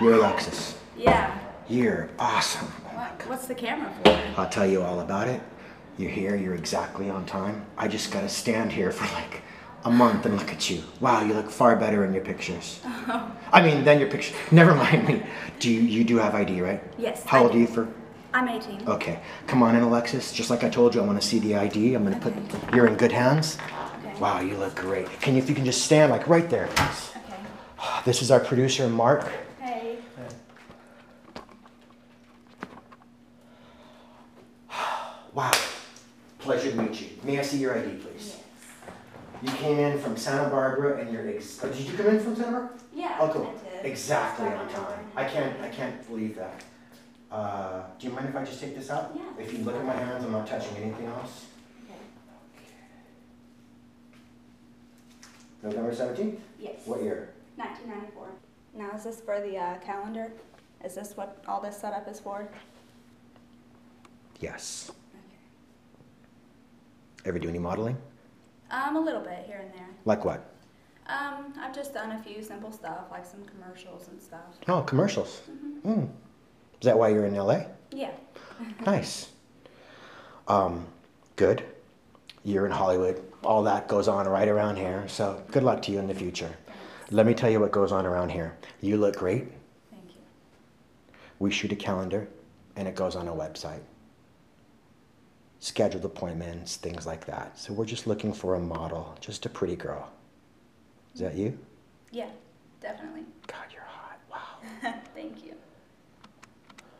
You're Alexis. Yeah. You're awesome. What, what's the camera for? I'll tell you all about it. You're here, you're exactly on time. I just gotta stand here for like a month and look at you. Wow, you look far better in your pictures. Oh. I mean, then your picture. Never mind me. Do you, you do have ID, right? Yes, How I old do. are you for? I'm 18. Okay, come on in, Alexis. Just like I told you, I want to see the ID. I'm gonna put. You're in good hands. Okay. Wow, you look great. Can you, if you can just stand like right there, please. Okay. This is our producer, Mark. Hey. Wow. Pleasure to meet you. May I see your ID, please? You came in from Santa Barbara, and you're. Ex- oh, did you come in from Santa Barbara? Yeah. Oh, cool. I did. Exactly on time. I can't. I can't believe that. Uh, do you mind if I just take this out? Yeah. If you look at my hands, I'm not touching anything else. Okay. November 17th? Yes. What year? 1994. Now, is this for the uh, calendar? Is this what all this setup is for? Yes. Ever do any modeling? Um, a little bit here and there. Like what? Um, I've just done a few simple stuff, like some commercials and stuff. Oh, commercials. hmm Hmm. Is that why you're in LA? Yeah. Nice. Um, good. You're in Hollywood. All that goes on right around here. So good luck to you in the future. Let me tell you what goes on around here. You look great. Thank you. We shoot a calendar and it goes on a website. Scheduled appointments, things like that. So we're just looking for a model, just a pretty girl. Is that you? Yeah, definitely. God, you're hot. Wow. Thank you.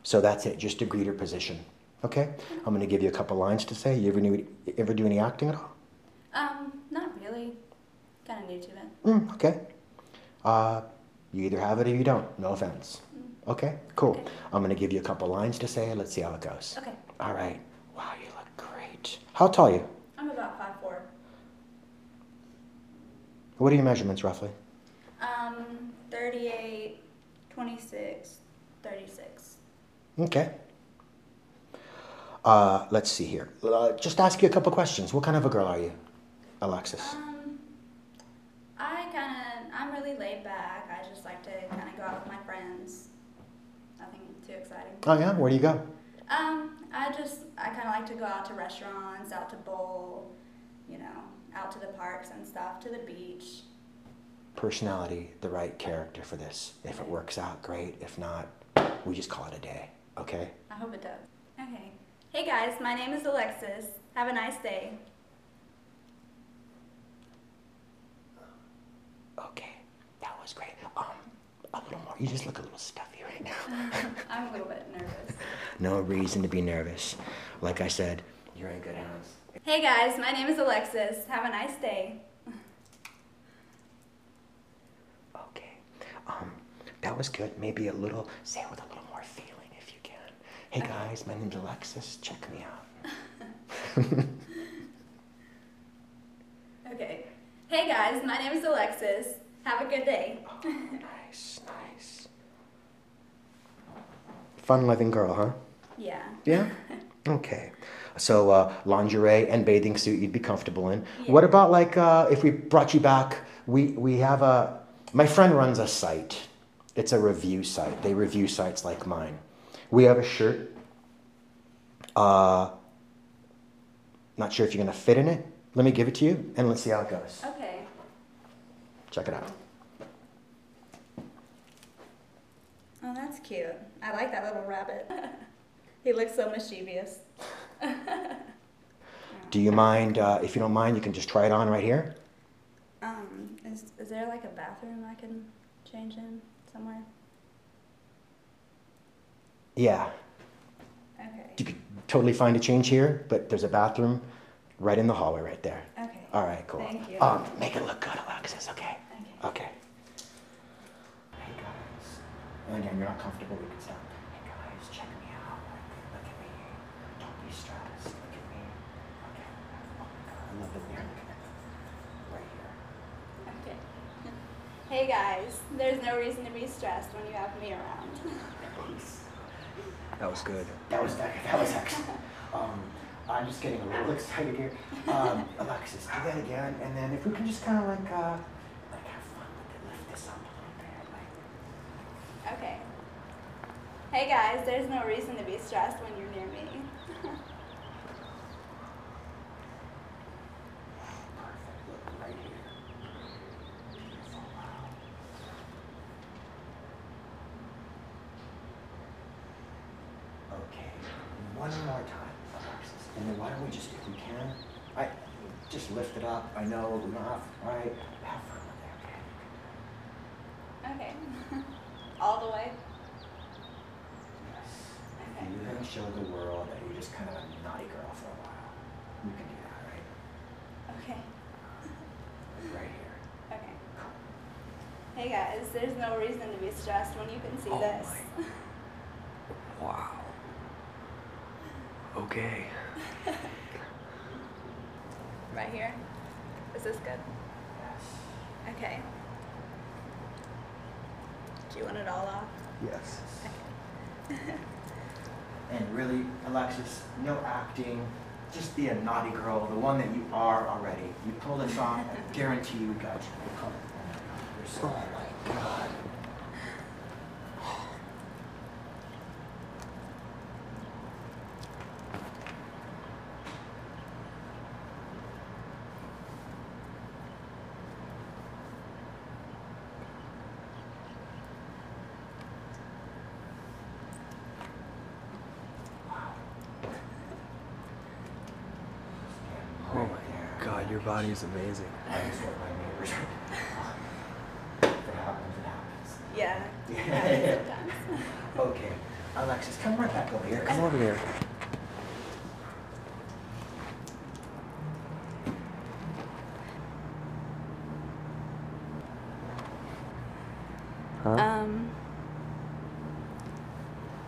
So that's it, just a greeter position. Okay? I'm gonna give you a couple lines to say. You ever, knew, ever do any acting at all? Um, not really. Kind of new to it. Mm, okay. Uh, you either have it or you don't. No offense. Okay, cool. Okay. I'm gonna give you a couple lines to say. Let's see how it goes. Okay. All right. Wow, you. How tall are you? I'm about five four. What are your measurements roughly? Um, 38, 26, 36. Okay. Uh, let's see here. Uh, just ask you a couple questions. What kind of a girl are you, Alexis? Um, I kind of, I'm really laid back. I just like to kind of go out with my friends. Nothing too exciting. Oh yeah. Where do you go? Um, I just, I kind of like to go out to restaurants, out to bowl, you know, out to the parks and stuff, to the beach. Personality, the right character for this. If it works out, great. If not, we just call it a day. Okay. I hope it does. Okay. Hey guys, my name is Alexis. Have a nice day. Okay. That was great. Um, a little more. You just look a little stuffy right now. I'm a little bit nervous. no reason to be nervous. Like I said, you're in good hands. Hey guys, my name is Alexis. Have a nice day. Okay. Um, that was good. Maybe a little, say it with a little more feeling if you can. Hey guys, my name's Alexis. Check me out. Okay. Hey guys, my name is Alexis. Have a good day. Oh, nice, nice. Fun loving girl, huh? Yeah. Yeah? Okay. So, uh, lingerie and bathing suit you'd be comfortable in. Yeah. What about, like, uh, if we brought you back? We, we have a. My friend runs a site. It's a review site. They review sites like mine. We have a shirt. Uh, not sure if you're going to fit in it. Let me give it to you and let's see how it goes. Okay. Check it out. Oh, that's cute. I like that little rabbit. he looks so mischievous. Do you mind, uh, if you don't mind, you can just try it on right here? Um, is, is there like a bathroom I can change in somewhere? Yeah. Okay. You could totally find a change here, but there's a bathroom right in the hallway right there. Okay. All right, cool. Thank you. Um, make it look good, Alexis, okay? Okay. Okay. Hey guys. And again, you're not comfortable, we can stop. Hey guys, check me out. Look at me. Don't be stressed. Look at me. Okay. Oh my god, I love it there. Look at me. Right here. Okay. Hey guys, there's no reason to be stressed when you have me around. That was good. That was that, that was excellent. Um, I'm just getting a little excited here. Um, Alexis, do that again, and then if we can just kind of like uh, like have fun with it, lift this up a little bit, like Okay. Hey guys, there's no reason to be stressed when you're near me. Perfect. Look right here. Beautiful. Wow. Okay. One more time, Alexis. And then why don't we just, if we can, I just lift it up. I know don't right? Have fun with it, okay? Okay. All the way? Yes. Okay. You're gonna show the world that you're just kind of a naughty girl for a while. You can do that, right? Okay. Right here. Okay. Hey guys, there's no reason to be stressed when you can see Oh this. Wow. Okay. right here? Is this good? Yes. Okay. Do you want it all off? Yes. And really, Alexis, no acting. Just be a naughty girl, the one that you are already. You pull this off, I guarantee you we got you. Oh Come on. You're so, oh my God. Oh my god, your body is amazing. That's what my neighbors If it happens, it happens. Yeah. Yeah. Okay, Alexis, come right back over here. Come over here. Huh? Um.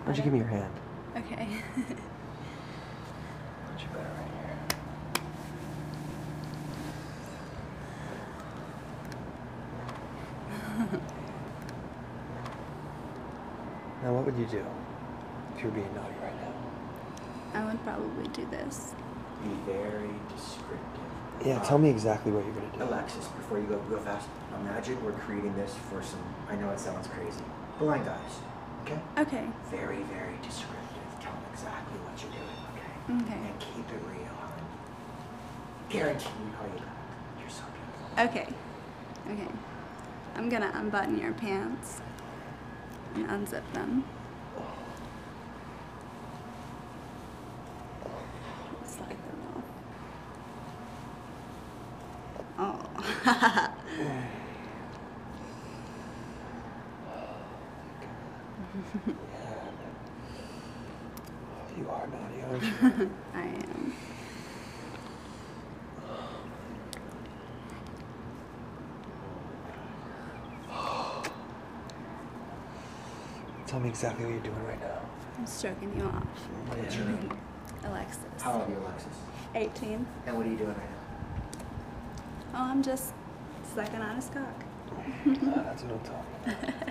Why don't you give me your hand? Okay. Why don't you put right here? Now, what would you do if you were being naughty right now? I would probably do this. Be very descriptive. Yeah, Uh, tell me exactly what you're gonna do. Alexis, before you go go fast, imagine we're creating this for some. I know it sounds crazy. Blind guys. Okay. Okay. Very, very descriptive. Tell them exactly what you're doing. Okay. Okay. And keep it real. hon. Guarantee we call you back. You're so beautiful. Okay. Okay. I'm gonna unbutton your pants and unzip them. Slide them off. Oh. You are naughty, aren't you? I am. Tell me exactly what you're doing right now. I'm stroking you off. What's your name? Alexis. How old are you, Alexis? 18. And what are you doing right now? Oh, I'm just sucking on his cock. Ah, that's what I'm talking about.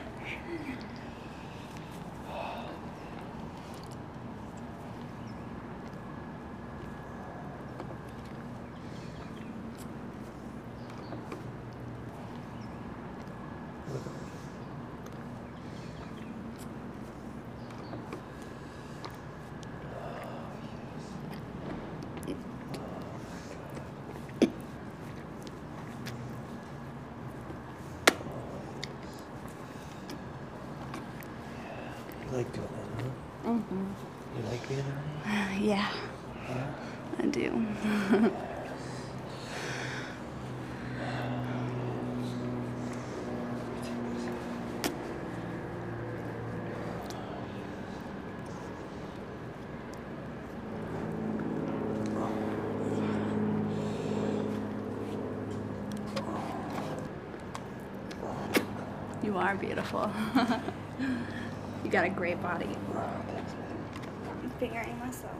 Look at me. You like doing that, huh? Mm-hmm. You like being naughty? Yeah, Yeah? I do. You are beautiful. you got a great body. I'm figuring myself.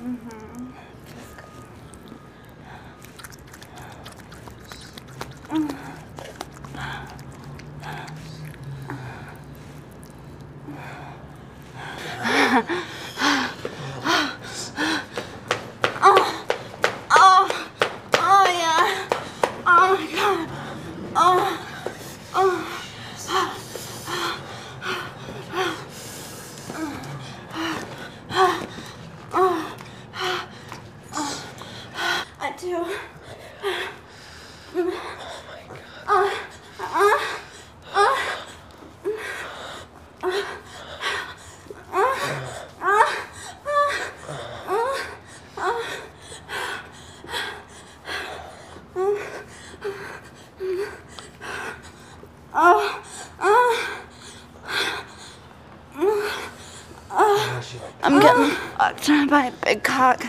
Mm-hmm. Oh, oh, oh yeah. Oh my god. Oh, oh. to. Uh, uh, uh, oh, she like I'm getting fucked by a big cock.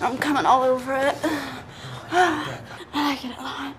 I'm coming all over it. I like it a lot.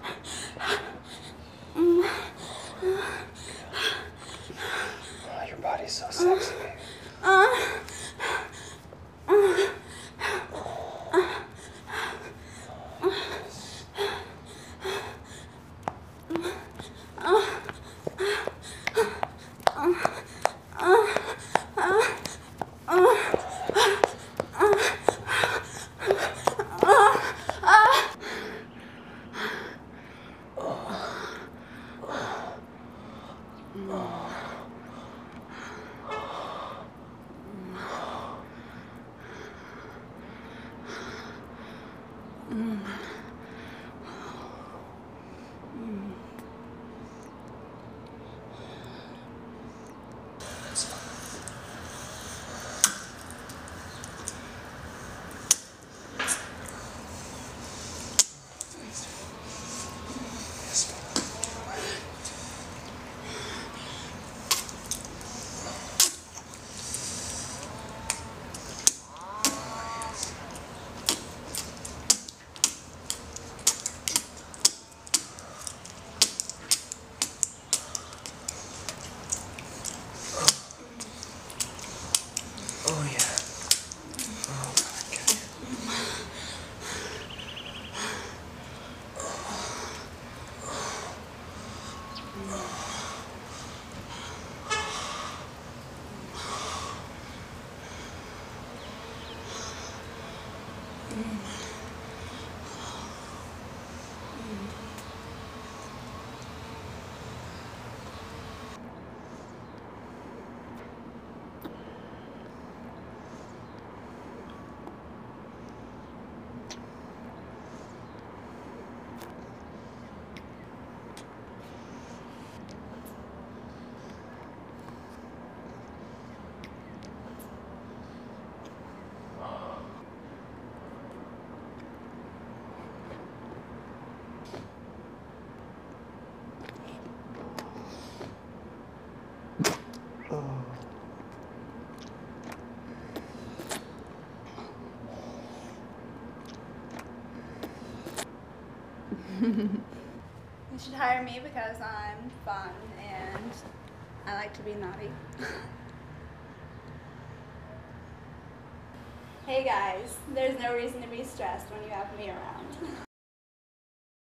You should hire me because I'm fun and I like to be naughty. hey guys, there's no reason to be stressed when you have me around.